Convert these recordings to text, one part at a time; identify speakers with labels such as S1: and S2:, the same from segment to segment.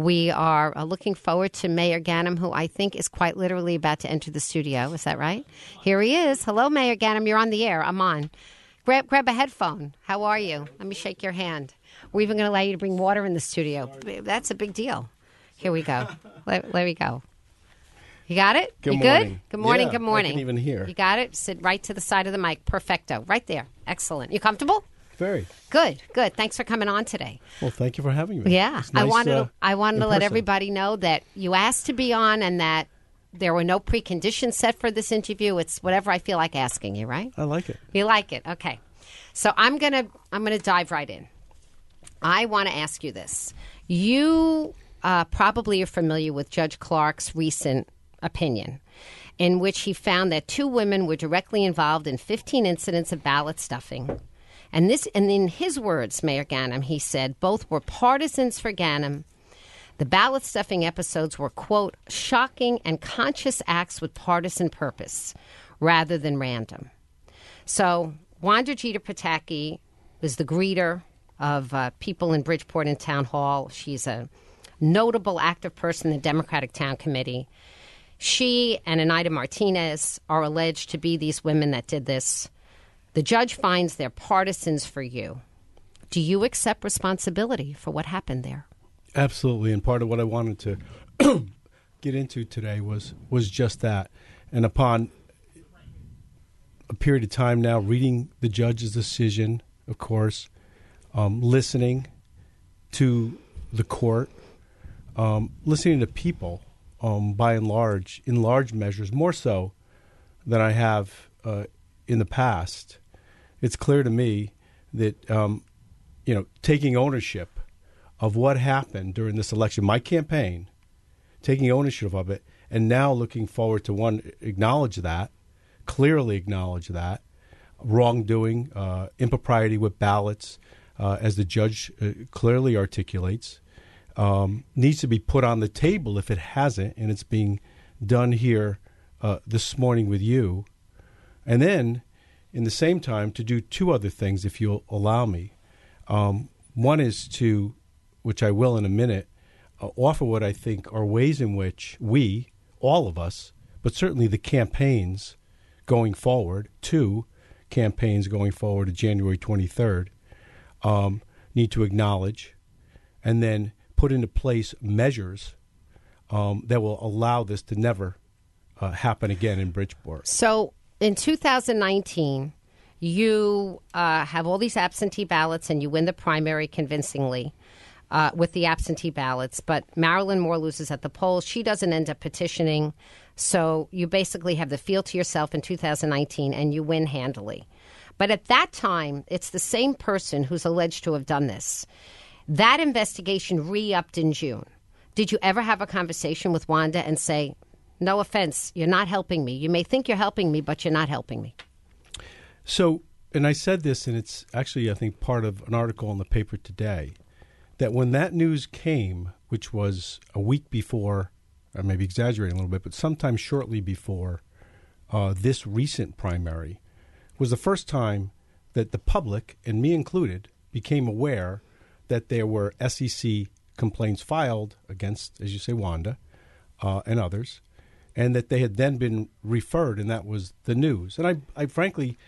S1: We are uh, looking forward to Mayor Ganim, who I think is quite literally about to enter the studio. Is that right? Here he is. Hello, Mayor Ganim. You're on the air. I'm on. Grab, grab a headphone. How are you? Let me shake your hand. We're even going to allow you to bring water in the studio. That's a big deal. Here we go. There, we go. You got it?
S2: Good
S1: you
S2: morning.
S1: good? Good morning.
S2: Yeah,
S1: good morning.
S2: I can even hear.
S1: You got it? Sit right to the side of the mic. Perfecto. Right there. Excellent. You comfortable?
S2: Very.
S1: Good. Good. Thanks for coming on today.
S2: Well, thank you for having me.
S1: Yeah,
S2: It's
S1: I wanted
S2: uh,
S1: to, I wanted to let
S2: person.
S1: everybody know that you asked to be on and that there were no preconditions set for this interview. It's whatever I feel like asking you, right?
S2: I like it.
S1: You like it, okay? So I'm gonna I'm gonna dive right in. I want to ask you this: You uh, probably are familiar with Judge Clark's recent opinion, in which he found that two women were directly involved in 15 incidents of ballot stuffing. And this, and in his words, Mayor Ganim, he said both were partisans for Ganim. The ballot stuffing episodes were, quote, shocking and conscious acts with partisan purpose rather than random. So, Wanda Geter-Pataky was the greeter of uh, people in Bridgeport and Town Hall. She's a notable active person in the Democratic Town Committee. She and Anita Martinez are alleged to be these women that did this. The judge finds they're partisans for you. Do you accept responsibility for what happened there?
S2: Absolutely. And part of what I wanted to get into today was was just that. And upon a period of time now, reading the judge's decision, of course, um, listening to the court, um, listening to people, um, by and large, in large measures, more so than I have uh, in the past. It's clear to me that um, you know taking ownership of what happened during this election, my campaign, taking ownership of it, and now looking forward to one acknowledge that, clearly acknowledge that wrongdoing, uh, impropriety with ballots, uh, as the judge uh, clearly articulates, um, needs to be put on the table if it hasn't, and it's being done here uh, this morning with you. And then, in the same time, to do two other things, if you'll allow me. Um, one is to, which I will in a minute, uh, offer what I think are ways in which we, all of us, but certainly the campaigns going forward, two campaigns going forward to January 23rd, um, need to acknowledge and then put into place measures um, that will allow this to never uh, happen again in Bridgeport.
S1: So in 2019, you uh, have all these absentee ballots and you win the primary convincingly. Uh, with the absentee ballots, but Marilyn Moore loses at the polls. She doesn't end up petitioning. So you basically have the field to yourself in 2019 and you win handily. But at that time, it's the same person who's alleged to have done this. That investigation re upped in June. Did you ever have a conversation with Wanda and say, no offense, you're not helping me? You may think you're helping me, but you're not helping me.
S2: So, and I said this, and it's actually, I think, part of an article in the paper today, that when that news came, which was a week before I may be exaggerating a little bit, but sometime shortly before uh, this recent primary was the first time that the public, and me included, became aware that there were SEC complaints filed against, as you say, Wanda uh, and others, and that they had then been referred, and that was the news. And I, I frankly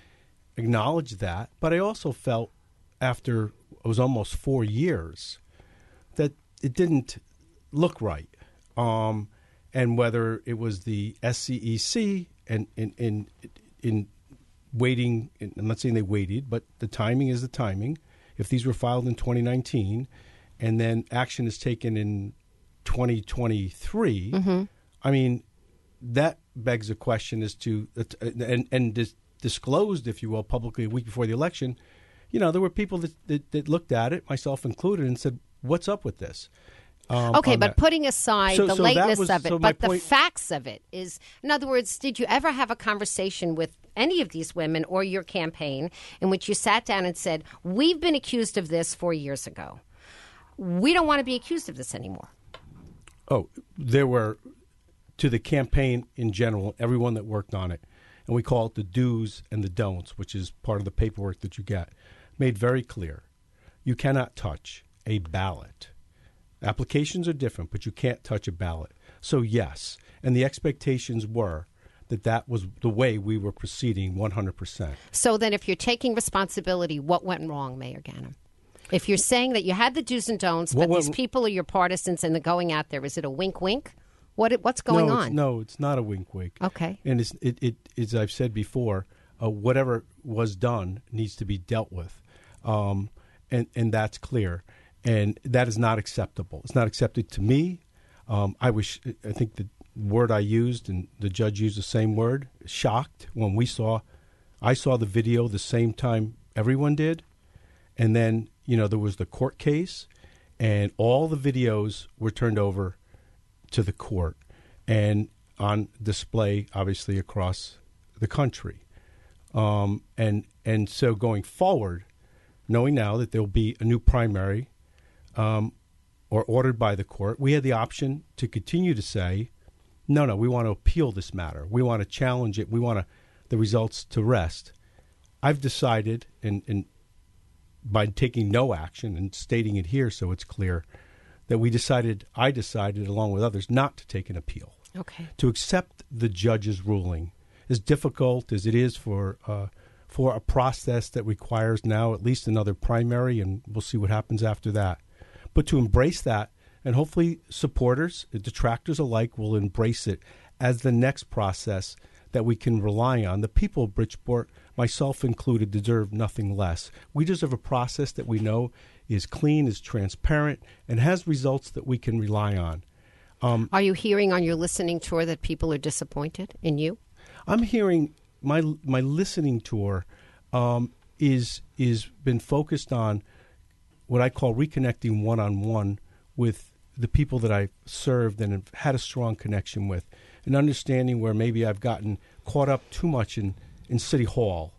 S2: acknowledged that, but I also felt after it was almost four years that it didn't look right. Um, and whether it was the SCEC and in in in waiting, I'm not saying they waited, but the timing is the timing. If these were filed in 2019, and then action is taken in 2023,
S1: Mm-hmm.
S2: I mean, that begs a question as to and and dis- disclosed, if you will, publicly a week before the election. You know, there were people that, that, that looked at it, myself included, and said, "What's up with this?" Um,
S1: Okay, but
S2: that.
S1: putting aside
S2: So-
S1: the
S2: so
S1: lateness
S2: was-
S1: of it,
S2: so
S1: but the facts of it is, in other words, did you ever have a conversation with any of these women or your campaign in which you sat down and said, "We've been accused of this four years ago. We don't want to be accused of this anymore."
S2: Oh, there were to the campaign in general, everyone that worked on it, and we call it the do's and the don'ts, which is part of the paperwork that you get, made very clear. You cannot touch a ballot. Applications are different, but you can't touch a ballot. So yes, and the expectations were that that was the way we were proceeding 100%.
S1: So then, if you're taking responsibility, what went wrong, Mayor Ganim? If you're saying that you had the do's and don'ts,
S2: What
S1: but these people are your partisans and they're going out there, is it a wink, wink? What what's going
S2: no,
S1: on?
S2: No, it's not a wink wink.
S1: Okay.
S2: And it's, it, it, as I've said before, uh, whatever was done needs to be dealt with. Um, and, and that's clear. And that is not acceptable. It's not accepted to me. Um, I was, I think the word I used, and the judge used the same word, shocked when we saw, I saw the video the same time everyone did. And then, you know, there was the court case, and all the videos were turned over to the court and on display, obviously, across the country. Um, and, and so going forward, knowing now that there'll be a new primary um, or ordered by the court, we had the option to continue to say, no, no, we want to appeal this matter. We want to challenge it. We want to, the results to rest. I've decided, and, and by taking no action and stating it here so it's clear, that we decided, I decided, along with others, not to take an appeal.
S1: Okay.
S2: To accept the judge's ruling, as difficult as it is for uh, for a process that requires now at least another primary, and we'll see what happens after that. But to embrace that, and hopefully supporters, detractors alike, will embrace it as the next process that we can rely on. The people of Bridgeport, myself included, deserve nothing less. We deserve a process that we know is clean, is transparent, and has results that we can rely on.
S1: Are you hearing on your listening tour that people are disappointed in you?
S2: I'm hearing my my listening tour um, is is been focused on what I call reconnecting one on one with the people that I've served and have had a strong connection with, and understanding where maybe I've gotten caught up too much in in City Hall.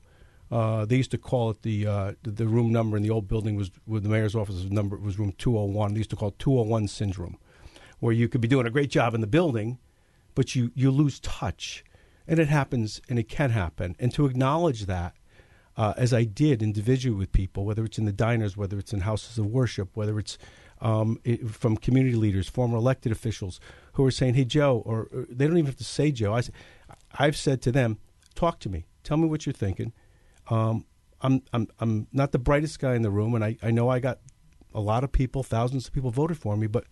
S2: Uh, they used to call it the, uh, the the room number in the old building was with the mayor's office was number was room 201. They used to call it 201 syndrome, where you could be doing a great job in the building, but you you lose touch, and it happens and it can happen. And to acknowledge that, uh, as I did individually with people, whether it's in the diners, whether it's in houses of worship, whether it's um, it, from community leaders, former elected officials who are saying, "Hey, Joe," or, or they don't even have to say Joe. I've said to them, "Talk to me. Tell me what you're thinking." Um, I'm I'm I'm not the brightest guy in the room, and I, I know I got a lot of people, thousands of people voted for me, but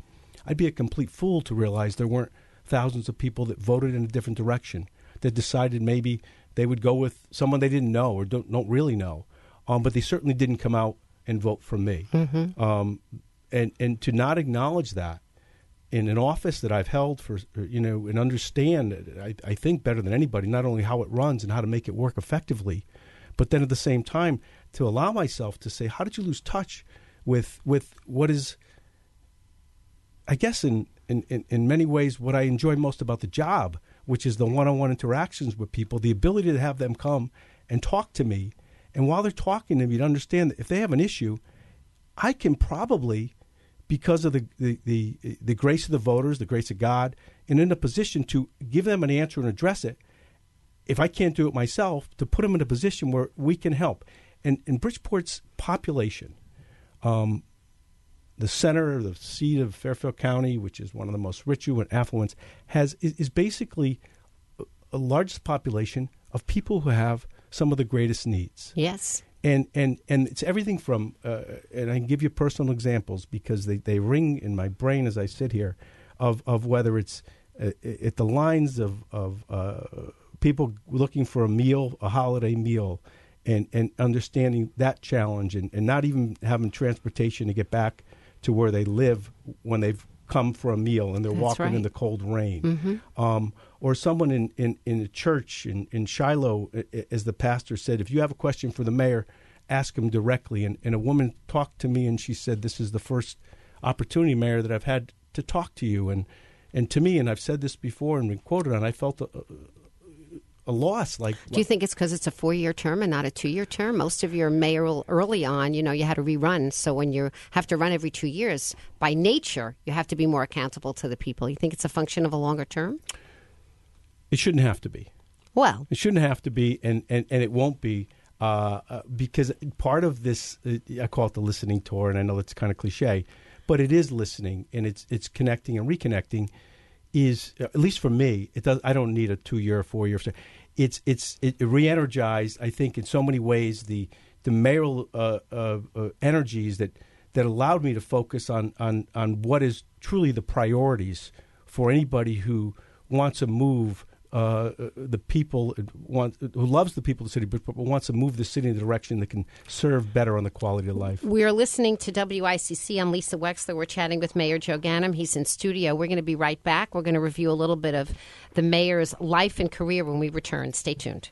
S2: I'd be a complete fool to realize there weren't thousands of people that voted in a different direction, that decided maybe they would go with someone they didn't know or don't don't really know, um, but they certainly didn't come out and vote for me. Um, and and to not acknowledge that in an office that I've held for you know and understand I, I think better than anybody not only how it runs and how to make it work effectively, but then at the same time to allow myself to say how did you lose touch with with what is I guess in, in, in, in many ways what I enjoy most about the job, which is the one on one interactions with people, the ability to have them come and talk to me. And while they're talking to me, to understand that if they have an issue, I can probably, because of the, the, the, the grace of the voters, the grace of God, and in a position to give them an answer and address it. If I can't do it myself, to put them in a position where we can help. And in Bridgeport's population, um, the center, the seat of Fairfield County, which is one of the most rich and affluent, has is, is basically a largest population of people who have some of the greatest needs.
S1: Yes.
S2: And and and it's everything from uh, and I can give you personal examples because they, they ring in my brain as I sit here, of of whether it's uh, at the lines of of uh, people looking for a meal, a holiday meal, and and understanding that challenge, and, and not even having transportation to get back to where they live when they've come for a meal and they're
S1: That's
S2: walking in the cold rain.
S1: Mm-hmm.
S2: Um, or someone in, in, in a church in, in Shiloh, as the pastor said, if you have a question for the mayor, ask him directly. And, and a woman talked to me and she said, This is the first opportunity, Mayor, that I've had to talk to you. And, and to me, and I've said this before and been quoted on, I felt a, a loss. Like,
S1: Do you think it's because it's a four year term and not a two year term? Most of your mayoral early on, you know, you had to rerun. So when you have to run every two years, by nature, you have to be more accountable to the people. You think it's a function of a longer term?
S2: it shouldn't have to be.
S1: Well,
S2: It shouldn't have to be, and, and, and it won't be, uh, uh, because part of this, uh, I call it the listening tour, and I know it's kind of cliche, but it is listening, and it's it's connecting and reconnecting. Is at least for me, it does. I don't need a two year, four year. It's it's it re-energized. I think in so many ways the the mayoral uh, uh, uh, energies that that allowed me to focus on on on what is truly the priorities for anybody who wants to move uh, the people want, who loves the people of the city, but, but wants to move the city in a direction that can serve better on the quality of life.
S1: we are listening to WICC. I'm Lisa Wexler. We're chatting with Mayor Joe Ganim. He's in studio. We're going to be right back. We're going to review a little bit of the mayor's life and career when we return. Stay tuned.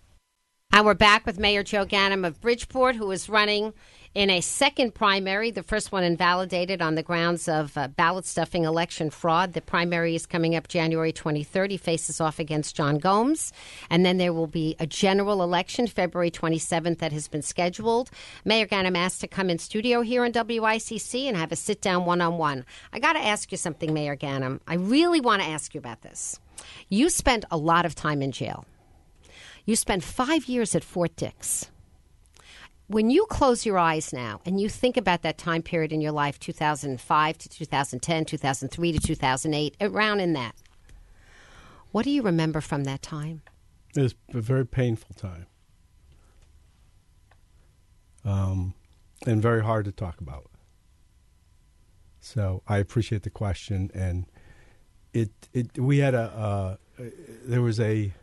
S1: And we're back with Mayor Joe Ganim of Bridgeport, who is running in a second primary, the first one invalidated on the grounds of uh, ballot stuffing election fraud. The primary is coming up January 23rd. He faces off against John Gomes. And then there will be a general election February 27th that has been scheduled. Mayor Ganim asked to come in studio here in WICC and have a sit down one on one. I got to ask you something, Mayor Ganim. I really want to ask you about this. You spent a lot of time in jail. You spent five years at Fort Dix. When you close your eyes now and you think about that time period in your life, 2005 to 2010, 2003 to 2008, around in that, what do you remember from that time?
S2: It was a very painful time, um, and very hard to talk about. So I appreciate the question, and it it we had a uh, there was a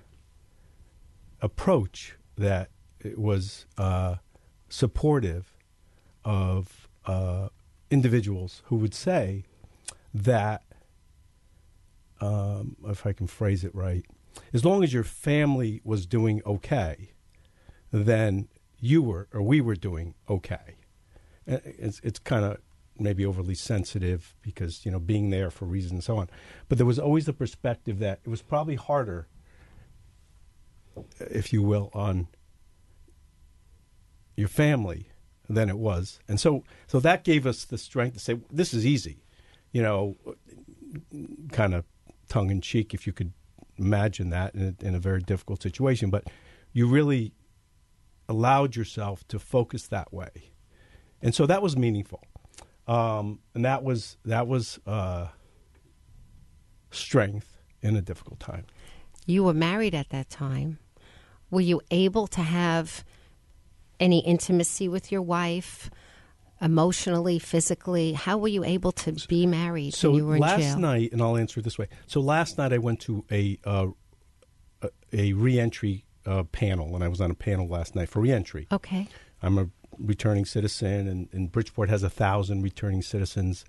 S2: approach that was uh, supportive of uh, individuals who would say that, um, if I can phrase it right, as long as your family was doing okay, then you were or we were doing okay. It's it's kind of maybe overly sensitive because you know being there for reasons and so on, but there was always the perspective that it was probably harder, if you will, on your family than it was, and so so that gave us the strength to say this is easy, you know, kind of tongue in cheek if you could imagine that in a, in a very difficult situation, but you really allowed yourself to focus that way, and so that was meaningful, um, and that was that was uh, strength in a difficult time.
S1: You were married at that time. Were you able to have any intimacy with your wife, emotionally, physically? How were you able to be married
S2: So
S1: when you were in
S2: last night, and I'll answer it this way. So last night I went to a uh, a, a reentry uh, panel, and I was on a panel last night for reentry.
S1: okay.
S2: I'm a returning citizen, and, and Bridgeport has a thousand returning citizens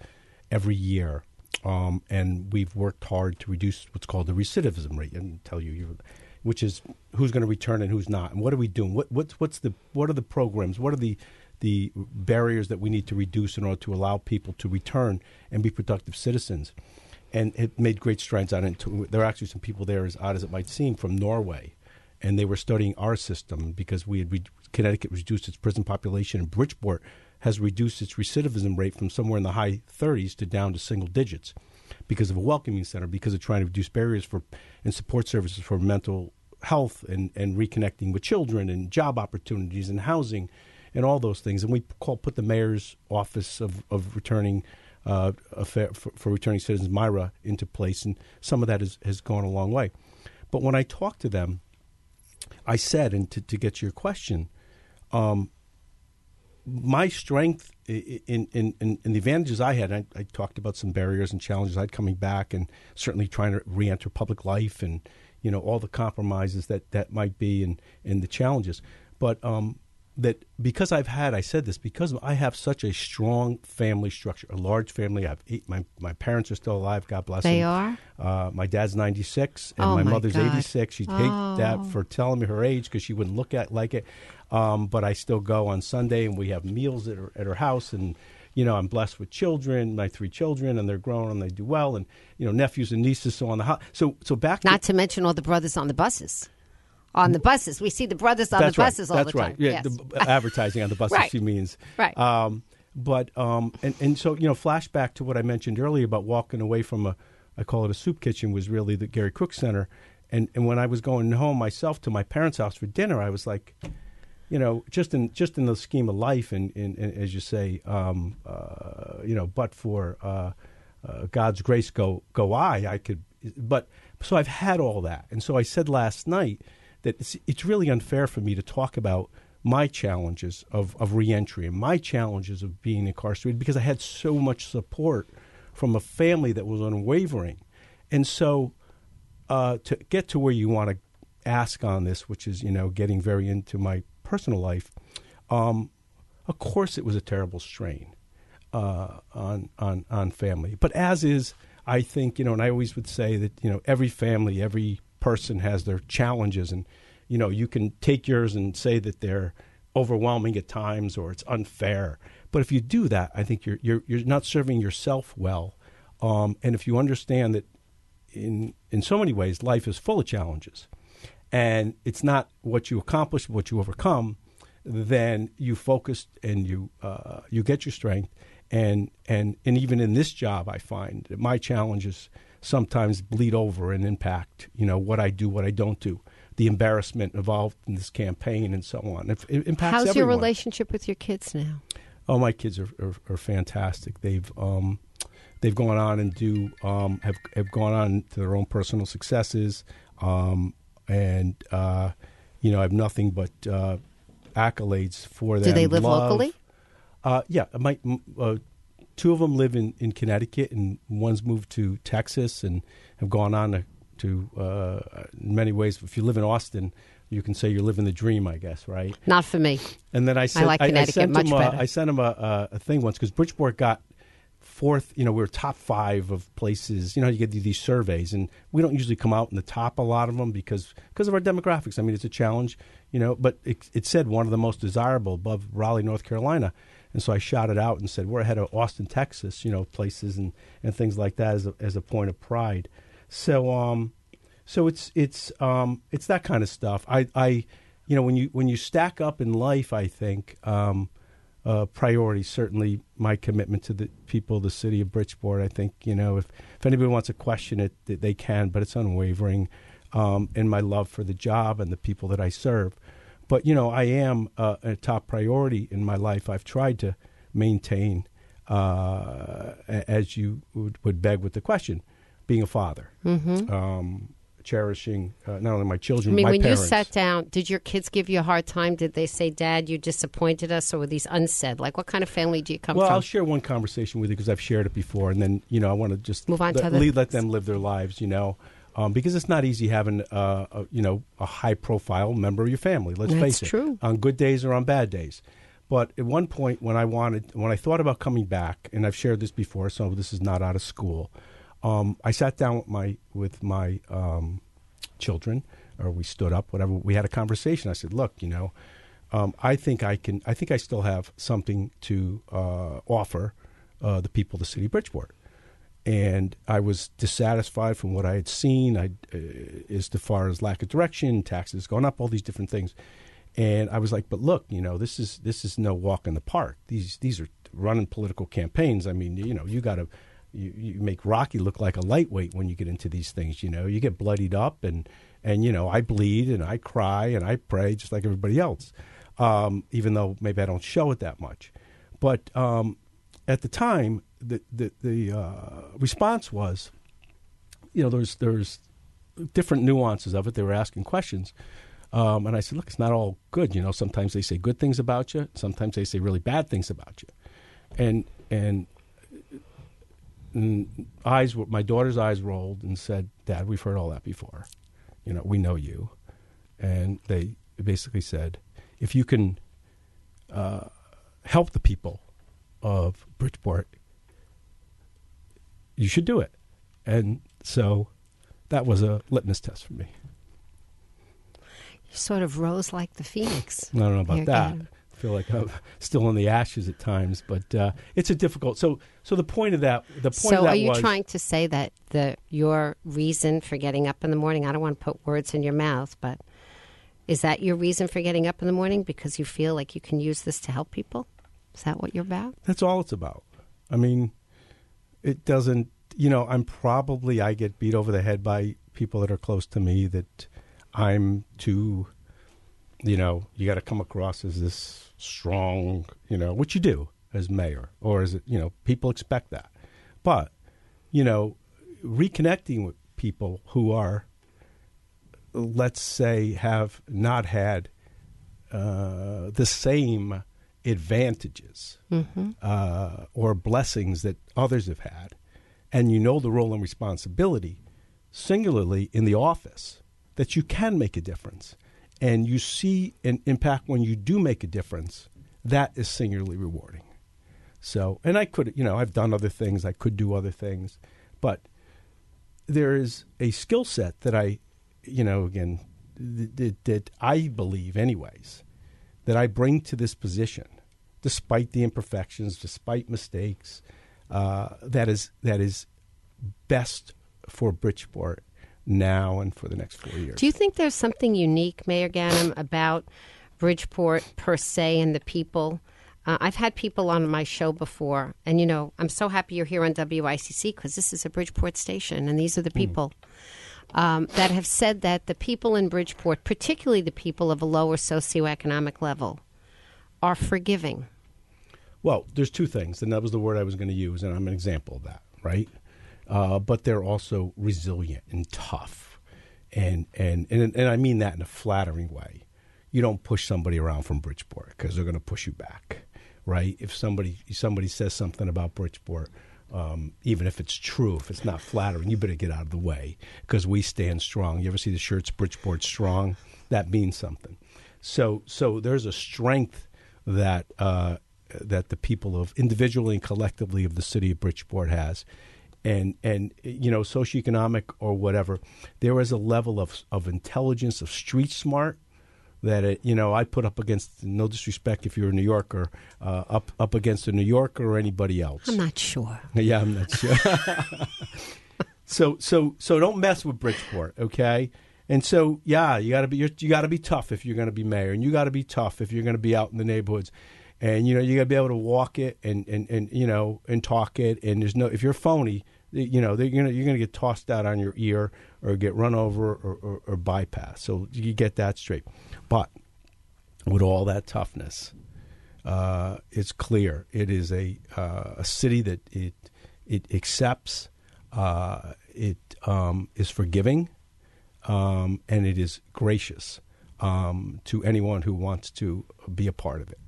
S2: every year. Um, and we've worked hard to reduce what's called the recidivism rate, and tell you, you which is who's going to return and who's not, and what are we doing? What what's what's the what are the programs? What are the the barriers that we need to reduce in order to allow people to return and be productive citizens? And it made great strides on it. There are actually some people there, as odd as it might seem, from Norway and they were studying our system because we had re- Connecticut reduced its prison population, and Bridgeport has reduced its recidivism rate from somewhere in the high 30s to down to single digits. Because of a welcoming center, because of trying to reduce barriers for and support services for mental health and, and reconnecting with children and job opportunities and housing and all those things. And we call put the mayor's office of, of returning uh, affair, for, for, returning citizens, Myra, into place, and some of that is, has gone a long way. But when I talked to them, I said, and to, to get to your question, um, my strength in, in, in, in, the advantages I had, I, I, talked about some barriers and challenges I had coming back and certainly trying to re-enter public life and, you know, all the compromises that, that might be and, and the challenges. But um, that because I've had, I said this, because I have such a strong family structure, a large family. I have eight, my, my parents are still alive, God bless
S1: they
S2: them.
S1: They are?
S2: Uh, my dad's 96 and
S1: oh
S2: my,
S1: my
S2: mother's
S1: God.
S2: 86. She'd
S1: oh.
S2: hate that for telling me her age because she wouldn't look at like it. Um, but I still go on Sunday and we have meals at her, at her house and you know, I'm blessed with children, my three children, and they're grown and they do well, and you know, nephews and nieces, so on the house. So, so back.
S1: Not to, to mention all the brothers on the buses on the buses. We see the brothers on
S2: That's
S1: the buses
S2: right.
S1: all
S2: That's
S1: the
S2: right.
S1: time.
S2: Yeah,
S1: yes.
S2: the advertising on the buses.
S1: right.
S2: She means
S1: right.
S2: Um, but um, and and so you know, flashback to what I mentioned earlier about walking away from a, I call it a soup kitchen, was really the Gary Cook Center, and and when I was going home myself to my parents' house for dinner, I was like. You know, just in just in the scheme of life, and, as you say, um, uh, you know, but for uh, uh, God's grace, go go I. I could, but so I've had all that, and so I said last night, that it's, it's really unfair for me to talk about my challenges of, of reentry and my challenges of being incarcerated because I had so much support from a family that was unwavering. And so uh, to get to where you want to ask on this, which is, you know, getting very into my personal life, um, of course it was a terrible strain uh, on, on, on family. But as is, I think, you know, and I always would say that, you know, every family, every person has their challenges and you know you can take yours and say that they're overwhelming at times or it's unfair. But if you do that i think you're you're, you're not serving yourself well. Um, and if you understand that in in so many ways life is full of challenges and it's not what you accomplish what you overcome then you focus and you uh, you get your strength and and and even in this job i find that my challenges sometimes bleed over and impact, you know, what I do, what I don't do, the embarrassment involved in this campaign, and so on. It, it impacts.
S1: How's
S2: everyone.
S1: your relationship with your kids now?
S2: Oh, my kids are are, are fantastic. They've um, they've gone on and do um, have have gone on to their own personal successes, um, and uh, you know, I have nothing but uh, accolades for them.
S1: Do they live
S2: Love.
S1: locally?
S2: Uh, yeah, my uh, two of them live in, in Connecticut, and one's moved to Texas and have gone on to, to uh, in many ways. If you live in Austin, you can say you're living the dream, I guess, right?
S1: Not for me.
S2: And then I sent,
S1: I like Connecticut
S2: sent
S1: much
S2: him a,
S1: better.
S2: I sent him a, a thing once because Bridgeport got fourth. You know, we were top five of places. You know, you get these surveys, and we don't usually come out in the top a lot of them because because of our demographics. I mean, it's a challenge. You know, but it, it said one of the most desirable above Raleigh, North Carolina. And so I shot it out and said, we're ahead of Austin, Texas, you know, places and, and things like that as a, as a point of pride. So, um, so it's, it's, um, it's that kind of stuff. I, I, you know, when you, when you stack up in life, I think, um, uh, priority, certainly my commitment to the people of the city of Bridgeport. I think, you know, if, if anybody wants to question it, they can, but it's unwavering. Um, in my love for the job and the people that I serve. But you know, I am uh, a top priority in my life. I've tried to maintain, uh, as you would, would, beg with the question, being a father,
S1: mm-hmm.
S2: um, cherishing uh, not only my children.
S1: I mean, when
S2: parents.
S1: you sat down, did your kids give you a hard time? Did they say, "Dad, you disappointed us," or were these unsaid? Like, what kind of family do you come
S2: well,
S1: from?
S2: Well, I'll share one conversation with you because I've shared it before, and then you know I want to just
S1: move on
S2: let,
S1: to other
S2: let, let them live their lives. You know. Um, because it's not easy having, uh, a, you know, a high-profile member of your family. Let's
S1: That's
S2: face it,
S1: true.
S2: on good days or on bad days. But at one point, when I wanted, when I thought about coming back, and I've shared this before, so this is not out of school. Um, I sat down with my with my um, children, or we stood up, whatever. We had a conversation. I said, "Look, you know, um, I think I can. I think I still have something to uh, offer uh, the people of the city of Bridgeport." and I was dissatisfied from what I had seen. I, uh, as far as lack of direction, taxes going up, all these different things, and I was like, "But look, you know, this is this is no walk in the park. These these are running political campaigns. I mean, you know, you got to you, you make Rocky look like a lightweight when you get into these things. You know, you get bloodied up, and and you know, I bleed and I cry and I pray just like everybody else, um, even though maybe I don't show it that much. But um, at the time, the the, the uh, response was, you know, there's there's different nuances of it. They were asking questions. Um, and I said, look, it's not all good. You know, sometimes they say good things about you. Sometimes they say really bad things about you. And and and eyes, my daughter's eyes rolled and said, "Dad, we've heard all that before. You know, we know you." And they basically said, "If you can uh, help the people of Bridgeport, you should do it." And so that was a litmus test for me.
S1: You sort of rose like the phoenix.
S2: I don't know about
S1: Here
S2: that. I feel like I'm still in the ashes at times, but uh, it's a difficult. So, so the point of that, the point
S1: So,
S2: of that
S1: are you
S2: was,
S1: trying to say that the your reason for getting up in the morning? I don't want to put words in your mouth, but is that your reason for getting up in the morning because you feel like you can use this to help people? Is that what you're about?
S2: That's all it's about. I mean, it doesn't. You know, I'm probably I get beat over the head by people that are close to me that I'm too. You know, you got to come across as this strong. You know, which you do as mayor, or as you know, people expect that. But you know, reconnecting with people who are, let's say, have not had uh, the same advantages uh, or blessings that others have had, and you know the role and responsibility, singularly in the office, that you can make a difference, and you see an impact when you do make a difference, that is singularly rewarding. So, and I could, you know, I've done other things, I could do other things, but there is a skill set that I, you know, again, th- th- that I believe, anyways, that I bring to this position, despite the imperfections, despite mistakes, uh, that is that is best for Bridgeport now and for the next four years.
S1: Do you think there's something unique, Mayor Ganim, about Bridgeport per se and the people? Uh, I've had people on my show before, and you know, I'm so happy you're here on WICC because this is a Bridgeport station, and these are the people um, that have said that the people in Bridgeport, particularly the people of a lower socioeconomic level, are forgiving.
S2: Well, there's two things, and that was the word I was going to use, and I'm an example of that, right? Uh, but they're also resilient and tough, and, and and and I mean that in a flattering way. You don't push somebody around from Bridgeport because they're going to push you back, right? If somebody somebody says something about Bridgeport, um, even if it's true, if it's not flattering, you better get out of the way because we stand strong. You ever see the shirts Bridgeport strong? That means something. So so there's a strength that uh, that the people of individually and collectively of the city of Bridgeport has. And and you know socioeconomic or whatever, there is a level of of intelligence of street smart that it, you know I put up against no disrespect if you're a New Yorker uh, up up against a New Yorker or anybody else.
S1: I'm not sure.
S2: Yeah, I'm not sure. so so so don't mess with Bridgeport, okay? And so yeah, you got to be you're, you got to be tough if you're going to be mayor, and you got to be tough if you're going to be out in the neighborhoods, and you know you got to be able to walk it and, and and you know and talk it. And there's no if you're phony, you know they're gonna you're gonna get tossed out on your ear or get run over or, or, or bypassed. So you get that straight. But with all that toughness, uh, it's clear it is a uh, a city that it it accepts, uh, it um, is forgiving, um, and it is gracious um, to anyone who wants to be a part of it.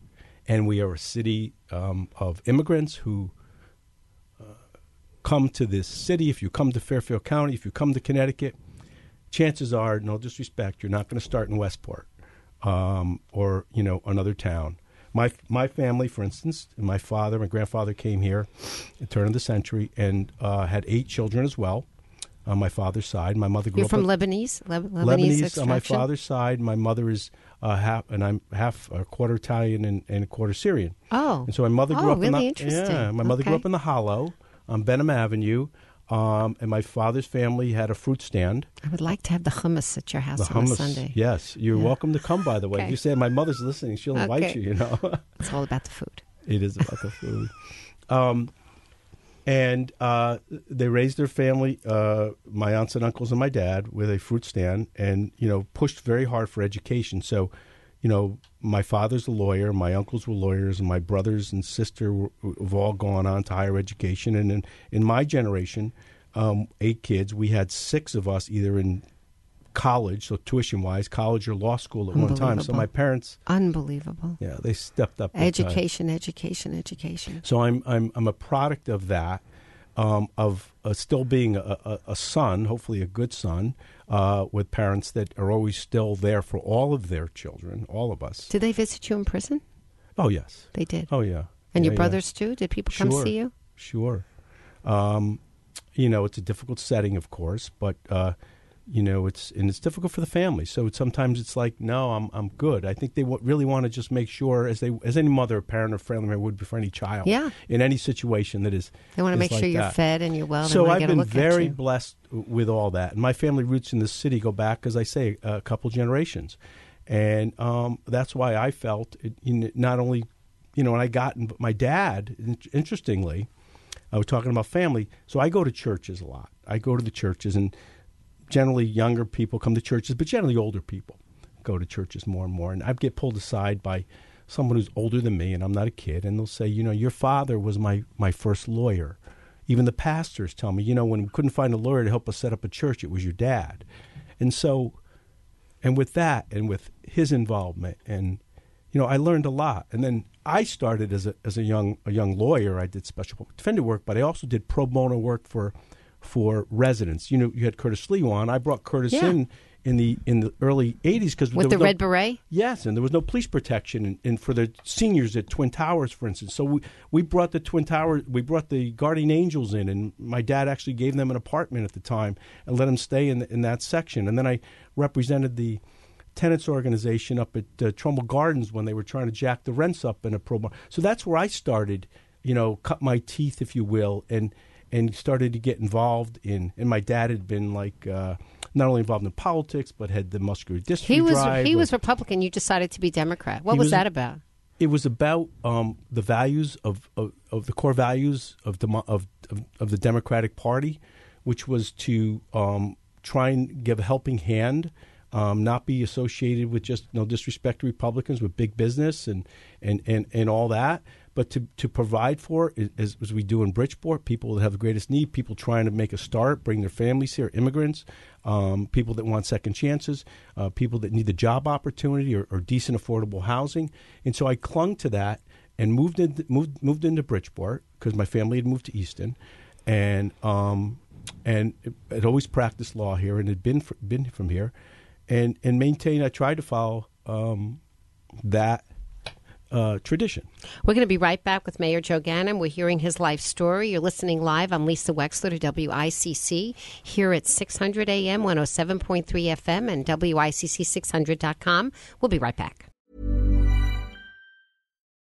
S2: And we are a city um, of immigrants who uh, come to this city. If you come to Fairfield County, if you come to Connecticut, chances are, no disrespect, you're not going to start in Westport um, or you know another town. My my family, for instance, my father, my grandfather came here at turn of the century and uh, had eight children as well on my father's side. My mother grew
S1: You're
S2: up
S1: from
S2: in-
S1: Lebanese, Leb- Lebanese,
S2: Lebanese on my father's side. My mother is uh, half, and I'm half a quarter Italian and, and a quarter Syrian.
S1: Oh.
S2: and so my mother grew
S1: Oh,
S2: up in
S1: really
S2: the
S1: interesting.
S2: yeah. My mother grew up in the Hollow on Benham Avenue, um, and my father's family had a fruit stand.
S1: I would like to have the hummus at your house
S2: The
S1: on a
S2: hummus.
S1: Sunday.
S2: Yes, you're
S1: Yeah.
S2: welcome to come. By the way,
S1: Okay.
S2: you said my mother's listening; she'll invite you. You know,
S1: It's all about the food.
S2: it is about the food. Um, and uh, they raised their family, uh, my aunts and uncles and my dad, with a fruit stand, and you know pushed very hard for education. So, you know, my father's a lawyer, my uncles were lawyers, and my brothers and sister have all gone on to higher education. And in, in my generation, um, eight kids, we had six of us either in college, so tuition wise, college or law school at one time. So my parents,
S1: Unbelievable.
S2: yeah, they stepped up.
S1: Education, education, education.
S2: So I'm I'm I'm a product of that, um, of uh, still being a, a, a son, hopefully a good son, uh, with parents that are always still there for all of their children, all of us.
S1: Did they visit you in prison?
S2: Oh yes.
S1: They did.
S2: Oh yeah.
S1: and
S2: Yeah,
S1: your
S2: yeah.
S1: brothers too? Did people come
S2: Sure.
S1: see you?
S2: Sure. Um, you know, it's a difficult setting, of course, but uh, you know, it's and it's difficult for the family. So it's, sometimes it's like, no, I'm I'm good. I think they w- really want to just make sure, as they as any mother, parent, or family member would be for any child.
S1: Yeah.
S2: In any situation that is.
S1: They want to make
S2: like
S1: sure you're
S2: that.
S1: fed and you're well.
S2: So I've been very blessed with all that, and my family roots in the city go back, as I say, a couple generations, and um, that's why I felt it, you know, not only, you know, when I got in, but my dad, interestingly, I was talking about family, so I go to churches a lot. I go to the churches, and generally younger people come to churches, but generally older people go to churches more and more, and I get pulled aside by someone who's older than me, and I'm not a kid, and they'll say, you know, your father was my my first lawyer. Even the pastors tell me, you know, when we couldn't find a lawyer to help us set up a church, it was your dad. And so, and with that, and with his involvement, and you know, I learned a lot. And then I started as a as a young a young lawyer. I did special defender work, but I also did pro bono work for for residents. You know, you had Curtis Lee on. I brought Curtis
S1: Yeah.
S2: in in the in the early '80s because
S1: With the red beret?
S2: Yes, and there was no police protection, and, and for the seniors at Twin Towers, for instance. So we, we brought the Twin Towers, we brought the Guardian Angels in, and my dad actually gave them an apartment at the time and let them stay in in that section. And then I represented the tenants organization up at uh, Trumbull Gardens when they were trying to jack the rents up in a pro. So that's where I started, you know, cut my teeth, if you will, and and started to get involved in. And my dad had been like. Uh, not only involved in politics, but had the muscular dystrophy
S1: He was
S2: drive.
S1: he
S2: with-
S1: was Republican. You decided to be Democrat. What was,
S2: was-
S1: that about?
S2: it was about um, the values of, of, of the core values of, demo, of, of of the Democratic Party, which was to um, try and give a helping hand, um, not be associated with just no disrespect to Republicans with big business and and, and, and all that, but to, to provide for as, as we do in Bridgeport, people that have the greatest need, people trying to make a start, bring their families here, immigrants, um, people that want second chances, uh, people that need the job opportunity or, or decent affordable housing. And so I clung to that and moved in, moved moved into Bridgeport because my family had moved to Easton, and um, and had always practiced law here and had been fr- been from here, and and maintained. I tried to follow um, that uh, tradition.
S1: We're going to be right back with Mayor Joe Ganim. We're hearing his life story. You're listening live. I'm Lisa Wexler to WICC here at 600 AM, 107.3 FM, and WICC600.com. We'll be right back.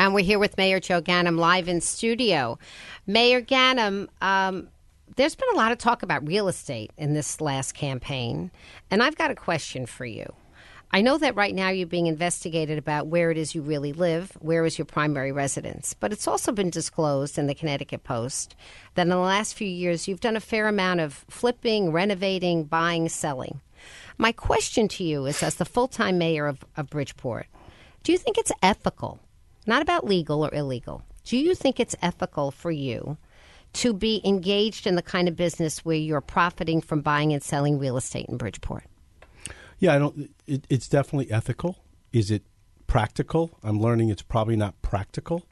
S1: And we're here with Mayor Joe Ganim live in studio. Mayor Ganim, um, there's been a lot of talk about real estate in this last campaign, and I've got a question for you. I know that right now you're being investigated about where it is you really live, where is your primary residence, but it's also been disclosed in the Connecticut Post that in the last few years you've done a fair amount of flipping, renovating, buying, selling. My question to you is as the full time mayor of, of Bridgeport, do you think it's ethical, not about legal or illegal, do you think it's ethical for you to be engaged in the kind of business where you're profiting from buying and selling real estate in Bridgeport?
S2: Yeah, I don't. It, it's definitely ethical. Is it practical? I'm learning it's probably not practical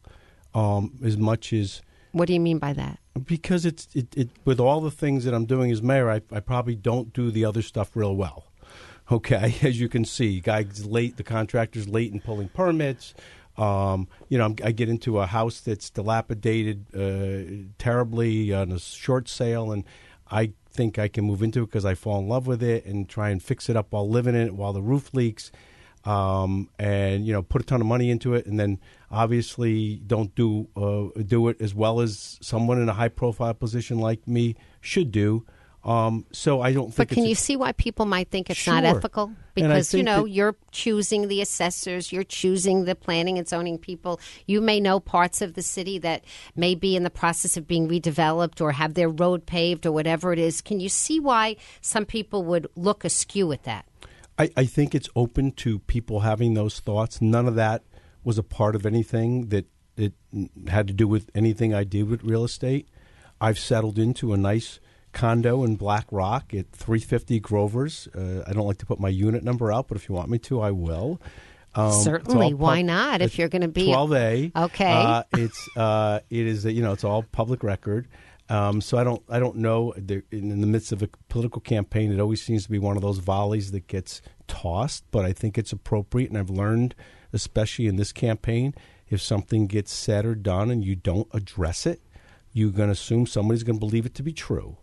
S2: um, as much as.
S1: What do you mean by that?
S2: Because it's it, it with all the things that I'm doing as mayor, I, I probably don't do the other stuff real well. Okay, as you can see, guys late. The contractor's late in pulling permits. Um, you know, I'm, i get into a house that's dilapidated uh, terribly on a short sale, and I think I can move into it because I fall in love with it and try and fix it up while living in it while the roof leaks. Um, and you know, put a ton of money into it, and then obviously don't do uh, do it as well as someone in a high profile position like me should do. Um, so I don't think.
S1: But can you see why people might think it's sure. not ethical? Because you know you're choosing the assessors, you're choosing the planning and zoning people. You may know parts of the city that may be in the process of being redeveloped or have their road paved or whatever it is. Can you see why some people would look askew at that?
S2: I, I think it's open to people having those thoughts. None of that was a part of anything that it had to do with anything I did with real estate. I've settled into a nice condo in Black Rock at 350 Grover's. Uh, I don't like to put my unit number out, but if you want me to, I will.
S1: Um, Certainly, why not? If you're going to be
S2: 12A,
S1: okay.
S2: Uh, it's uh, it is you know it's all public record. Um, so I don't I don't know. In, in the midst of a political campaign, it always seems to be one of those volleys that gets tossed. But I think it's appropriate, and I've learned, especially in this campaign, if something gets said or done and you don't address it, you're going to assume somebody's going to believe it to be true.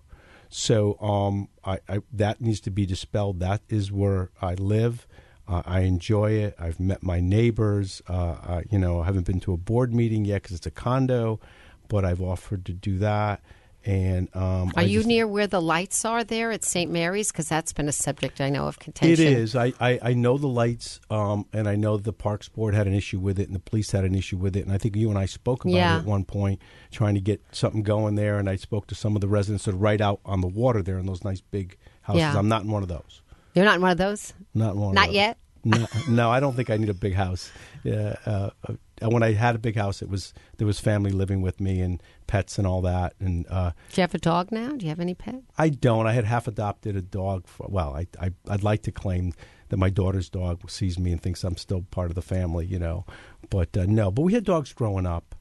S2: So um, I, I, that needs to be dispelled. That is where I live. Uh, I enjoy it. I've met my neighbors. Uh, I, you know, I haven't been to a board meeting yet because it's a condo, but I've offered to do that. And um,
S1: are I you just, near where the lights are there at St. Mary's? Because that's been a subject I know of contention.
S2: It is. I, I, I know the lights, um, and I know the Parks Board had an issue with it, and the police had an issue with it. And I think you and I spoke about
S1: yeah.
S2: it at one point, trying to get something going there. And I spoke to some of the residents that are right out on the water there in those nice big houses.
S1: Yeah.
S2: I'm not in one of those.
S1: You're not in one of those.
S2: Not one.
S1: Not yet.
S2: No, no, I don't think I need a big house. Yeah, uh, uh, when I had a big house, it was there was family living with me and pets and all that. And uh,
S1: do you have a dog now? Do you have any pet?
S2: I don't. I had half adopted a dog. For, well, I, I I'd like to claim that my daughter's dog sees me and thinks I'm still part of the family, you know. But uh, no, but we had dogs growing up,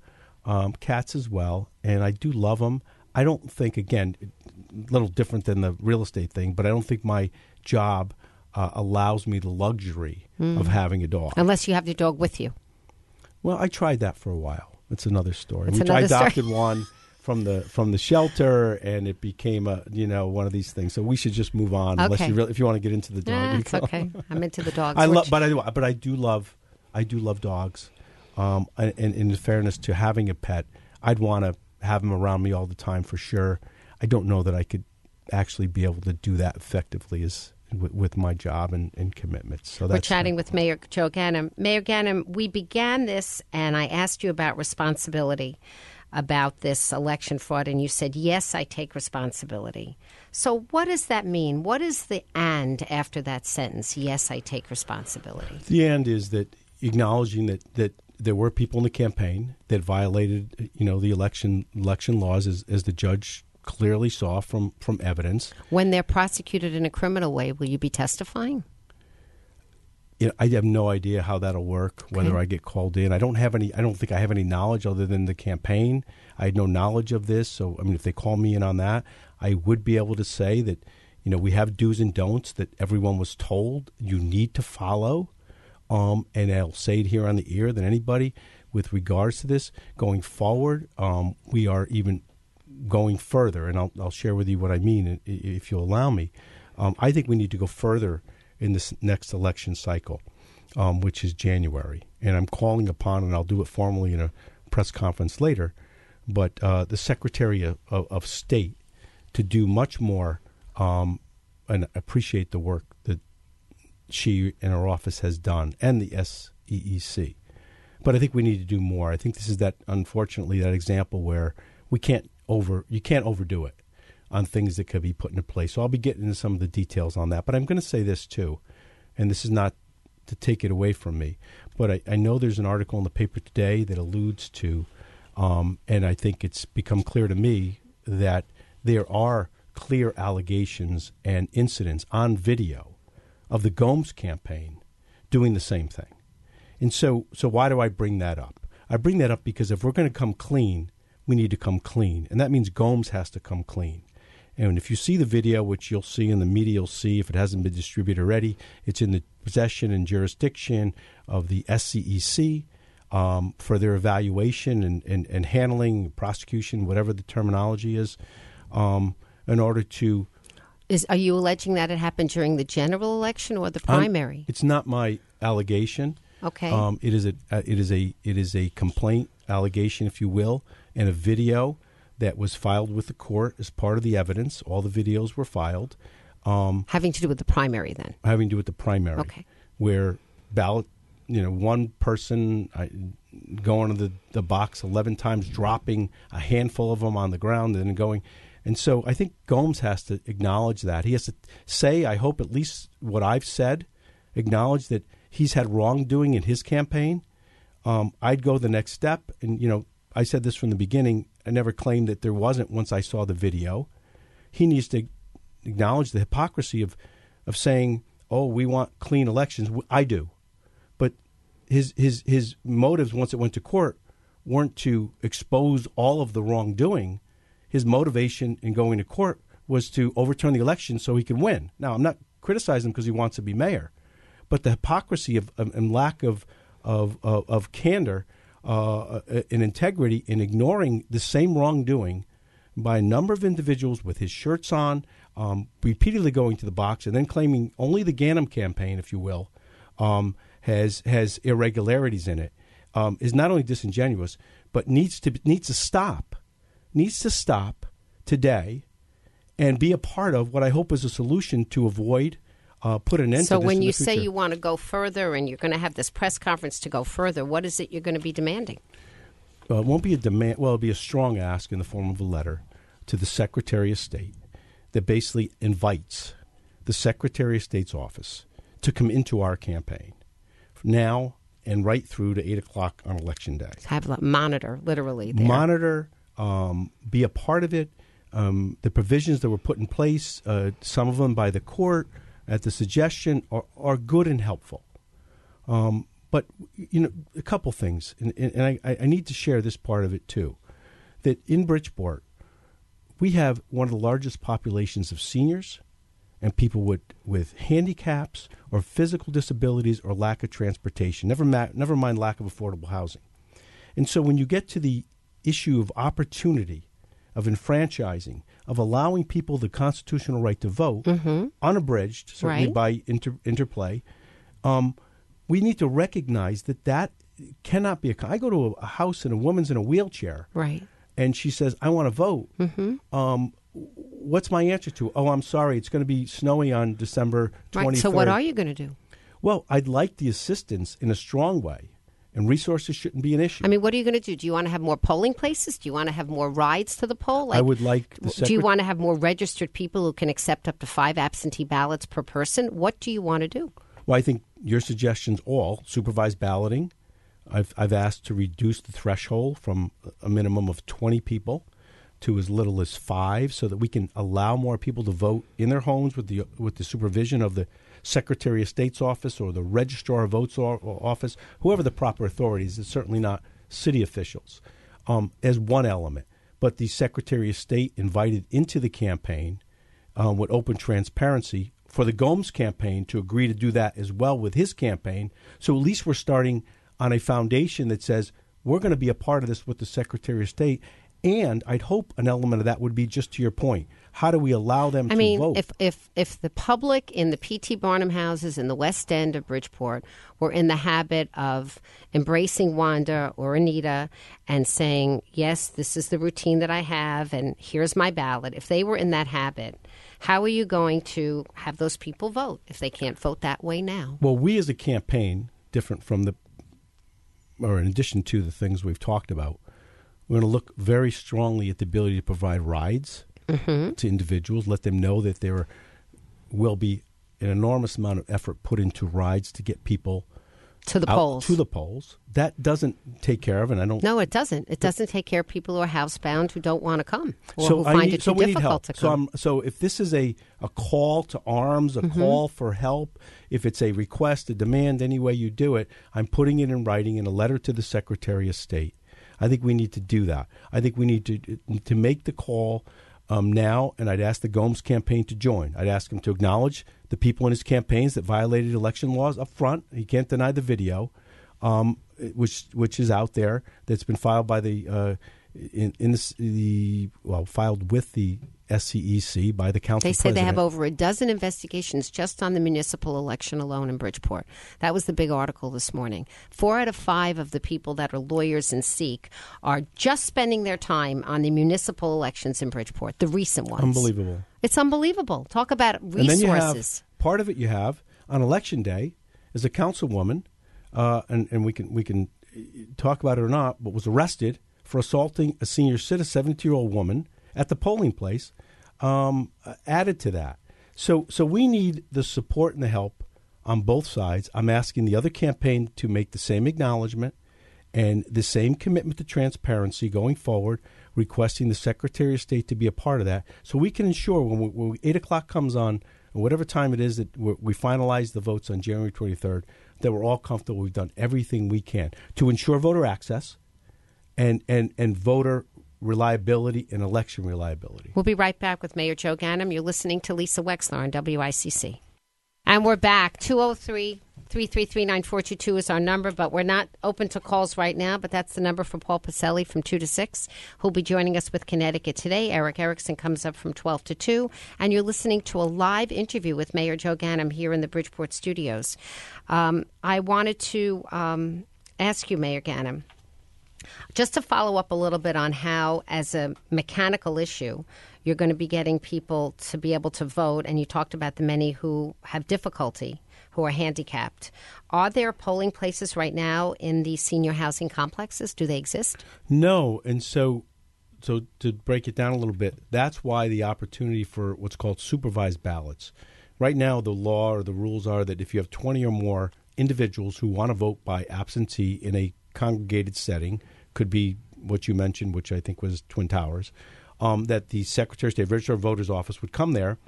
S2: um, cats as well, and I do love them. I don't think again, a little different than the real estate thing, but I don't think my job uh, allows me the luxury mm. of having a dog.
S1: Unless you have your dog with you.
S2: Well, I tried that for a while. It's another story.
S1: It's another
S2: I adopted
S1: story.
S2: one from the from the shelter, and it became a you know one of these things. So we should just move on,
S1: okay.
S2: unless you really if you want to get into the dog.
S1: Yeah, it's okay. I'm into the dogs.
S2: I love, but I do, but I do love, I do love dogs. Um, and, and in fairness to having a pet, I'd want to have them around me all the time for sure. I don't know that I could actually be able to do that effectively as with, with my job and, and commitments. So
S1: we're chatting with Mayor Joe Ganim. Mayor Ganim, we began this, and I asked you about responsibility about this election fraud, and you said yes, I take responsibility. So what does that mean? What is the and after that sentence? Yes, I take responsibility.
S2: The and is that acknowledging that that there were people in the campaign that violated, you know, the election election laws as, as the judge clearly saw from, from evidence.
S1: When they're prosecuted in a criminal way, will you be testifying?
S2: You know, I have no idea how that'll work. Whether
S1: okay.
S2: I get called in, I don't have any. I don't think I have any knowledge other than the campaign. I had no knowledge of this, so I mean, if they call me in on that, I would be able to say that you know we have do's and don'ts that everyone was told you need to follow, um, and I'll say it here on the ear that anybody with regards to this going forward, um, we are even going further, and I'll, I'll share with you what I mean if you'll allow me. Um, I think we need to go further in this next election cycle, um, which is January. And I'm calling upon, and I'll do it formally in a press conference later, but uh, the Secretary of, of, State to do much more um, and appreciate the work that she and her office has done, and the SEEC. But I think we need to do more. I think this is that, unfortunately, that example where we can't over you can't overdo it on things that could be put into place. So I'll be getting into some of the details on that. But I'm going to say this too, and this is not to take it away from me, but I, I know there's an article in the paper today that alludes to, um, and I think it's become clear to me that there are clear allegations and incidents on video of the Gomes campaign doing the same thing. And so, so why do I bring that up? I bring that up because if we're going to come clean, we need to come clean. And that means Gomes has to come clean. And if you see the video, which you'll see in the media, you'll see if it hasn't been distributed already, it's in the possession and jurisdiction of the SEEC um, for their evaluation and, and, and, handling, prosecution, whatever the terminology is, um, in order to.
S1: Is, are you alleging that it happened during the general election or the primary?
S2: Um, it's not my allegation.
S1: Okay.
S2: Um, it is a uh, it is a it is a complaint allegation, if you will, and a video that was filed with the court as part of the evidence. All the videos were filed.
S1: Um, having to do with the primary, then.
S2: Having to do with the primary.
S1: Okay.
S2: Where ballot, you know, one person I, going to the, the box 11 times, dropping a handful of them on the ground, and then going. And so I think Gomes has to acknowledge that. He has to say, I hope at least what I've said, acknowledge that he's had wrongdoing in his campaign. Um, I'd go the next step. And, you know, I said this from the beginning. I never claimed that there wasn't once I saw the video. He needs to acknowledge the hypocrisy of, of saying, oh, we want clean elections. I do. But his, his, his motives once it went to court weren't to expose all of the wrongdoing. His motivation in going to court was to overturn the election so he could win. Now, I'm not criticizing him because he wants to be mayor, but the hypocrisy of, of and lack of, of, of, of candor uh, and integrity in ignoring the same wrongdoing by a number of individuals with his shirts on, um, repeatedly going to the box, and then claiming only the Ganim campaign, if you will, um, has has irregularities in it, um, is not only disingenuous but needs to needs to stop, needs to stop today, and be a part of what I hope is a solution to avoid uh, put an end
S1: so
S2: to this.
S1: when you
S2: say
S1: you want to go further and you're going to have this press conference to go further, what is it you're going to be demanding?
S2: Well, it won't be a demand. Well, it'll be a strong ask in the form of a letter to the Secretary of State that basically invites the Secretary of State's office to come into our campaign now and right through to eight o'clock on election day.
S1: Have a monitor, literally. There.
S2: Monitor, um, be a part of it. Um, the provisions that were put in place, uh, some of them by the court, at the suggestion are, are good and helpful. Um, but you know, a couple things, and, and I, I, need to share this part of it too. That in Bridgeport, we have one of the largest populations of seniors and people with, with handicaps or physical disabilities or lack of transportation. Never, ma- never mind lack of affordable housing. And so when you get to the issue of opportunity, of enfranchising, of allowing people the constitutional right to vote,
S1: mm-hmm.
S2: unabridged, certainly
S1: right.
S2: by inter- interplay. Um, we need to recognize that that cannot be a. I go to a, house and a woman's in a wheelchair,
S1: right,
S2: and she says, "I want to vote."
S1: Mm-hmm.
S2: Um, what's my answer to? Oh, I'm sorry, it's going to be snowy on December 23rd.
S1: Right. So what are you going to do?
S2: Well, I'd like the assistance in a strong way and resources shouldn't be an issue.
S1: I mean, what are you going to do? Do you want to have more polling places? Do you want to have more rides to the poll?
S2: Like, I would like.
S1: do you want to have more registered people who can accept up to five absentee ballots per person? What do you want to do?
S2: Well, I think your suggestions all supervised balloting. I've I've asked to reduce the threshold from a minimum of twenty people to as little as five, so that we can allow more people to vote in their homes with the with the supervision of the Secretary of State's office or the Registrar of Votes office, whoever the proper authorities. It's certainly not city officials um, as one element. But the Secretary of State invited into the campaign um, with open transparency for the Gomes campaign to agree to do that as well with his campaign. So at least we're starting on a foundation that says we're going to be a part of this with the Secretary of State. And I'd hope an element of that would be just to your point. How do we allow them
S1: I
S2: to
S1: mean,
S2: vote?
S1: if if if the public in the P.T. Barnum houses in the West End of Bridgeport were in the habit of embracing Wanda or Anita and saying, "Yes, this is the routine that I have, and here's my ballot," if they were in that habit, how are you going to have those people vote if they can't vote that way now?
S2: Well, we as a campaign, different from the, or in addition to the things we've talked about, we're going to look very strongly at the ability to provide rides
S1: mm-hmm.
S2: to individuals, let them know that there will be an enormous amount of effort put into rides to get people
S1: To the polls.
S2: To the polls. That doesn't take care of, and I don't.
S1: No, it doesn't. It doesn't take care of people who are housebound who don't want to come or
S2: so
S1: who
S2: I
S1: find
S2: need,
S1: it
S2: so
S1: too difficult
S2: help.
S1: to
S2: So,
S1: come.
S2: I'm, so if this is a, a call to arms, a
S1: Mm-hmm.
S2: call for help, if it's a request, a demand, any way you do it, I'm putting it in writing in a letter to the Secretary of State. I think we need to do that. I think we need to to make the call um, now, and I'd ask the Gomes campaign to join. I'd ask him to acknowledge the people in his campaigns that violated election laws up front. He can't deny the video, um, which which is out there that's been filed by the uh, in, in this, the well filed with the SEEC by the council.
S1: They say they have over a dozen investigations just on the municipal election alone in Bridgeport. That was the big article this morning. Four out of five of the people that are lawyers in seek are just spending their time on the municipal elections in Bridgeport, the recent ones.
S2: unbelievable.
S1: It's unbelievable. Talk about
S2: And then you have
S1: resources.
S2: part of it. You have on election day as a councilwoman, uh, and and we can we can talk about it or not, but was arrested for assaulting a senior citizen, seventy year old woman at the polling place. Um, added to that, so so we need the support and the help on both sides. I'm asking the other campaign to make the same acknowledgement and the same commitment to transparency going forward, requesting the Secretary of State to be a part of that, so we can ensure when, we, when eight o'clock comes on, whatever time it is that we finalize the votes on January twenty third, that we're all comfortable. We've done everything we can to ensure voter access, and and and voter reliability and election reliability.
S1: We'll be right back with Mayor Joe Ganim. You're listening to Lisa Wexler on WICC. And we're back. 203 333 9422 is our number, but we're not open to calls right now. But that's the number for Paul Pacelli from 2 to 6, who'll be joining us with Connecticut today. Erick Erickson comes up from 12 to 2. And you're listening to a live interview with Mayor Joe Ganim here in the Bridgeport studios. Um, I wanted to um, ask you, Mayor Ganim, just to follow up a little bit on how, as a mechanical issue, you're going to be getting people to be able to vote, and you talked about the many who have difficulty, who are handicapped. Are there polling places right now in these senior housing complexes? Do they exist?
S2: No, and so so to break it down a little bit, that's why the opportunity for what's called supervised ballots. Right now, the law or the rules are that if you have 20 or more individuals who want to vote by absentee in a congregated setting, could be what you mentioned, which I think was Twin Towers, um, that the Secretary of State Register of Voters Office would come there.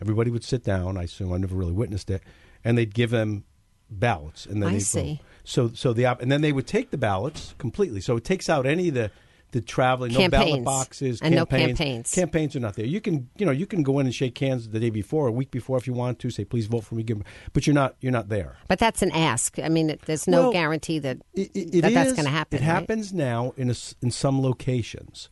S2: Everybody would sit down. I assume I never really witnessed it, and they'd give them ballots, and then
S1: I see.
S2: vote. So, so the op- and then they would take the ballots completely. So it takes out any of the the traveling, no ballot boxes,
S1: And no
S2: campaigns.
S1: campaigns.
S2: Campaigns are not there. You can, you know, you can go in and shake hands the day before, a week before, if you want to. Say, please vote for me. Give 'em- but you're not, you're not there.
S1: But that's an ask. I mean, it- there's no
S2: Well,
S1: guarantee that,
S2: It, it
S1: that that's going to happen.
S2: It
S1: right?
S2: happens now in a in some locations,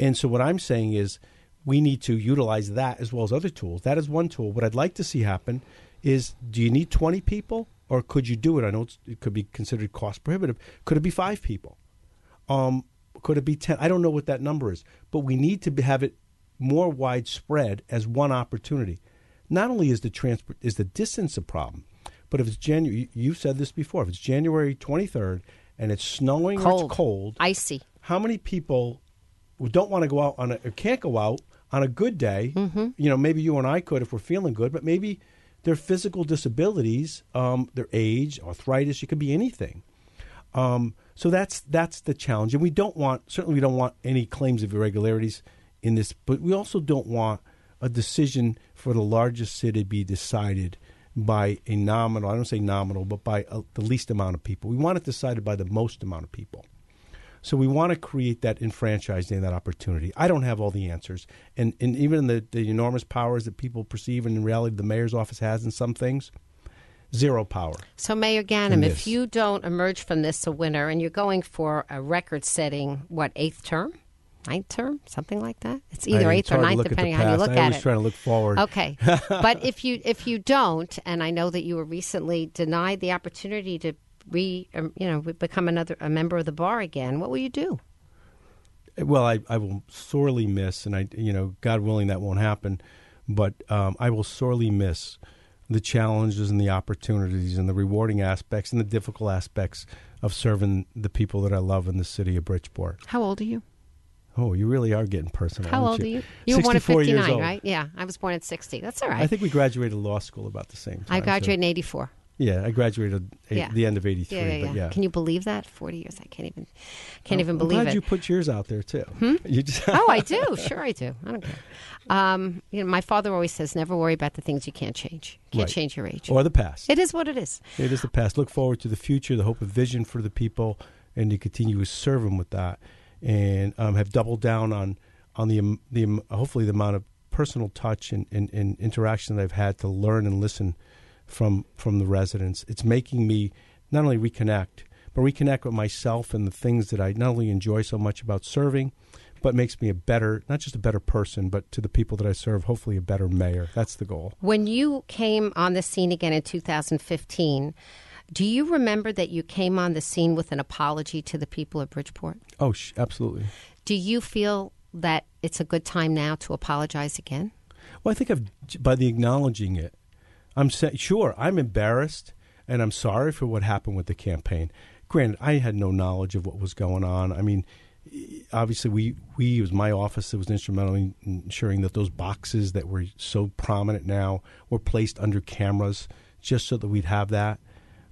S2: and so what I'm saying is we need to utilize that as well as other tools. That is one tool. What I'd like to see happen is: Do you need 20 people, or could you do it? I know it's, it could be considered cost prohibitive. Could it be five people? Um, could it be 10? I don't know what that number is, but we need to have it more widespread as one opportunity. Not only is the transport is the distance a problem, but if it's January, you've said this before. If it's January 23rd and it's snowing or
S1: Cold.
S2: it's cold,
S1: Icy.
S2: how many people who don't want to go out on a or can't go out on a good day?
S1: Mm-hmm.
S2: You know, maybe you and I could if we're feeling good, but maybe their physical disabilities, um, their age, arthritis, it could be anything. Um, so that's that's the challenge, and we don't want certainly we don't want any claims of irregularities in this, but we also don't want a decision for the largest city to be decided by a nominal. I don't say nominal, but by uh the least amount of people. We want it decided by the most amount of people. So we want to create that enfranchising, that opportunity. I don't have all the answers, and and even the the enormous powers that people perceive, and in reality, the mayor's office has in some things, zero power.
S1: So, Mayor Ganim, if you don't emerge from this a winner and you're going for a record setting, what, eighth term? Ninth term? Something like that? It's either
S2: I-
S1: eighth or ninth,
S2: look at the
S1: depending on how you look
S2: I
S1: at it.
S2: try to look forward.
S1: Okay. but if you if you don't, and I know that you were recently denied the opportunity to re, um, you know, become another a member of the bar again, what will you do?
S2: Well, I, I will sorely miss, and I, you know, God willing, that won't happen. But um, I will sorely miss the challenges and the opportunities and the rewarding aspects and the difficult aspects of serving the people that I love in the city of Bridgeport.
S1: How old are you?
S2: Oh, you really are getting personal.
S1: How
S2: aren't
S1: old
S2: you?
S1: are you? You were born at
S2: 64 years
S1: 59,
S2: old.
S1: right? Yeah, I was born at 60. That's all right.
S2: I think we graduated law school about the same time.
S1: I
S2: so-
S1: graduated in 84.
S2: Yeah, I graduated at
S1: Yeah.
S2: the end of '83.
S1: Yeah, yeah, yeah.
S2: yeah.
S1: Can you believe that? Forty years. I can't even. Can't
S2: I'm-
S1: even
S2: I'm
S1: believe
S2: glad
S1: it.
S2: you put yours out there too. You just
S1: oh, I do. Sure, I do. I don't care. Um, you know, my father always says, "Never worry about the things you can't change. Can't
S2: Right.
S1: change your age.
S2: or the past.
S1: it is what it is."
S2: It is the past. Look forward to the future, the hope and vision for the people, and to continue to serve them with that, and um, have doubled down on on the um, the um, hopefully the amount of personal touch and, and, and interaction that I've had to learn and listen from from the residents. It's making me not only reconnect, but reconnect with myself and the things that I not only enjoy so much about serving, but makes me a better not just a better person, but to the people that I serve, hopefully a better mayor. That's the goal.
S1: When you came on the scene again in 2015, do you remember that you came on the scene with an apology to the people of Bridgeport?
S2: Oh, sh- absolutely.
S1: Do you feel that it's a good time now to apologize again?
S2: Well, I think I've by the acknowledging it, I'm sa- sure I'm embarrassed and I'm sorry for what happened with the campaign. Granted, I had no knowledge of what was going on. I mean, obviously, we we it was my office that was instrumental in ensuring that those boxes that were so prominent now were placed under cameras, just so that we'd have that.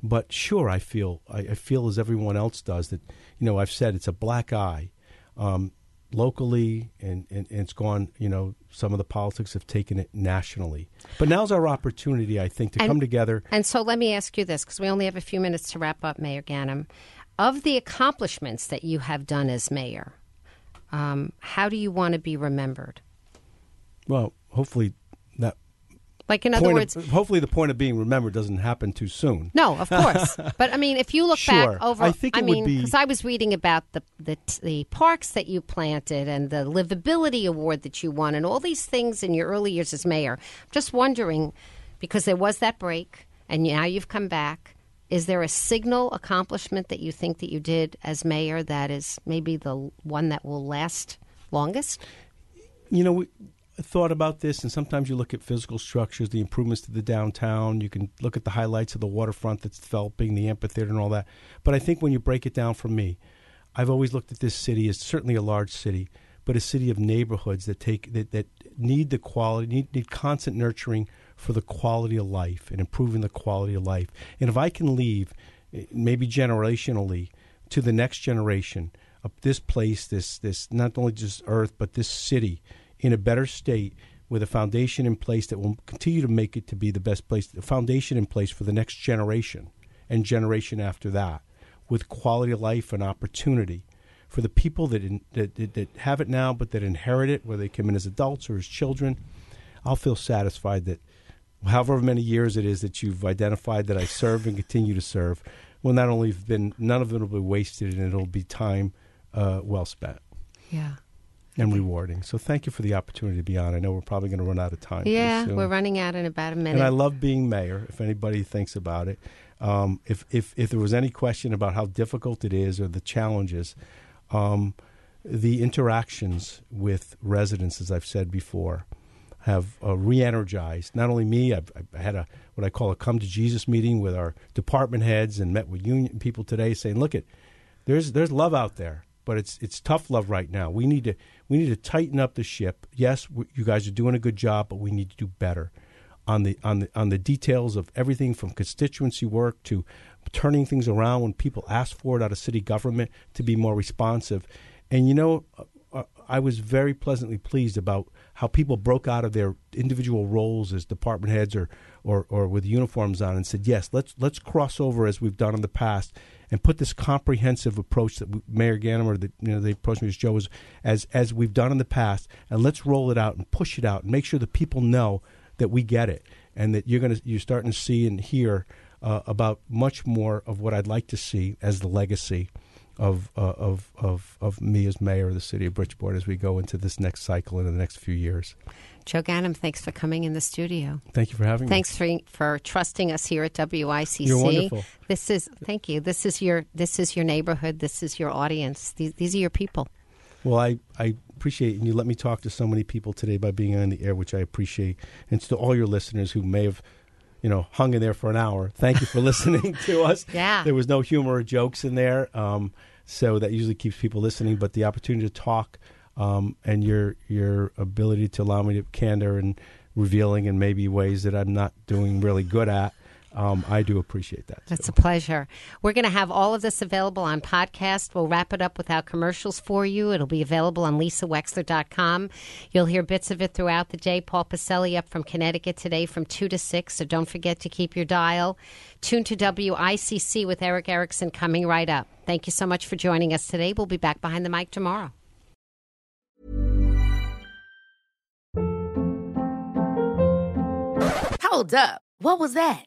S2: But sure, I feel I, I feel as everyone else does that. You know, I've said it's a black eye. Um, locally and, and, and it's gone you know some of the politics have taken it nationally but now's our opportunity i think to
S1: And-
S2: come together
S1: And so let me ask you this, because we only have a few minutes to wrap up, Mayor Ganim. Of the accomplishments that you have done as mayor, um, how do you want to be remembered?
S2: well hopefully that
S1: Like, in other
S2: point
S1: words,
S2: of, hopefully the point of being remembered doesn't happen too soon
S1: No, of course. but I mean, if you look
S2: Sure.
S1: back over,
S2: I think it would
S1: mean,
S2: be-
S1: because I was reading about the, the the parks that you planted and the livability award that you won, and all these things in your early years as mayor. I'm just wondering, because there was that break, and now you've come back. Is there a signal accomplishment that you think that you did as mayor that is maybe the one that will last longest?
S2: you know, we thought about this, and sometimes you look at physical structures, the improvements to the downtown. You can look at the highlights of the waterfront that's developing, the amphitheater, and all that. But I think when you break it down for me, I've always looked at this city as certainly a large city, but a city of neighborhoods that take that, that need the quality, need, need constant nurturing for the quality of life and improving the quality of life. And if I can leave, eh, maybe generationally, to the next generation, of this place, this this not only just Earth, but this city in a better state with a foundation in place that will continue to make it to be the best place, a foundation in place for the next generation and generation after that, with quality of life and opportunity for the people that, in, that, that that have it now, but that inherit it, whether they come in as adults or as children. I'll feel satisfied that however many years it is that you've identified that I serve and continue to serve, will not only have been none of it will be wasted, and it'll be time uh, well spent
S1: Yeah.
S2: And rewarding. So thank you for the opportunity to be on. I know we're probably going to run out of time.
S1: Yeah, we're running out in about a minute.
S2: And I love being mayor. If anybody thinks about it, um, if if if there was any question about how difficult it is or the challenges, um, the interactions with residents, as I've said before, have uh, re-energized not only me. I've, I had a what I call a come to Jesus meeting with our department heads and met with union people today, saying, "Look, it there's there's love out there." But it's it's tough love right now. We need to we need to tighten up the ship. Yes, we, you guys are doing a good job, but we need to do better on the on the on the details of everything from constituency work to turning things around when people ask for it out of city government to be more responsive. And you know, uh, uh, I was very pleasantly pleased about how people broke out of their individual roles as department heads or, or, or with uniforms on and said, yes, let's let's cross over as we've done in the past and put this comprehensive approach that we- Mayor Gannimer, that you know, they approached me as Joe, was as as we've done in the past, and let's roll it out and push it out and make sure the people know that we get it and that you're to you're starting to see and hear uh, about much more of what I'd like to see as the legacy of, uh, of of of me as mayor of the city of Bridgeport as we go into this next cycle in the next few years.
S1: Joe Ganim, thanks for coming in the studio.
S2: Thank you for having me.
S1: Thanks for for trusting us here at WICC.
S2: You're wonderful.
S1: This is thank you. This is your this is your neighborhood. This is your audience. These, these are your people.
S2: Well, I, I appreciate and you let me talk to so many people today by being on the air, which I appreciate. And to all your listeners who may have, you know, hung in there for an hour, thank you for listening to us.
S1: Yeah.
S2: There was no humor or jokes in there, um, so that usually keeps people listening. But the opportunity to talk um, and your your ability to allow me to candor and revealing in maybe ways that I'm not doing really good at. Um, I do appreciate that.
S1: That's
S2: too.
S1: a pleasure. We're going to have all of this available on podcast. We'll wrap it up with our commercials for you. It'll be available on lisawexler.com. You'll hear bits of it throughout the day. Paul Pacelli up from Connecticut today from 2 to 6, so don't forget to keep your dial. Tune to WICC with Erick Erickson coming right up. Thank you so much for joining us today. We'll be back behind the mic tomorrow.
S3: Hold up. What was that?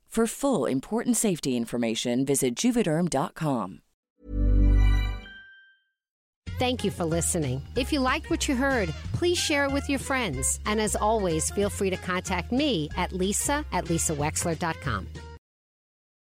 S4: For full important safety information, visit juvederm.com.
S1: Thank you for listening. If you liked what you heard, please share it with your friends. And as always, feel free to contact me at lisa at lisawexler.com.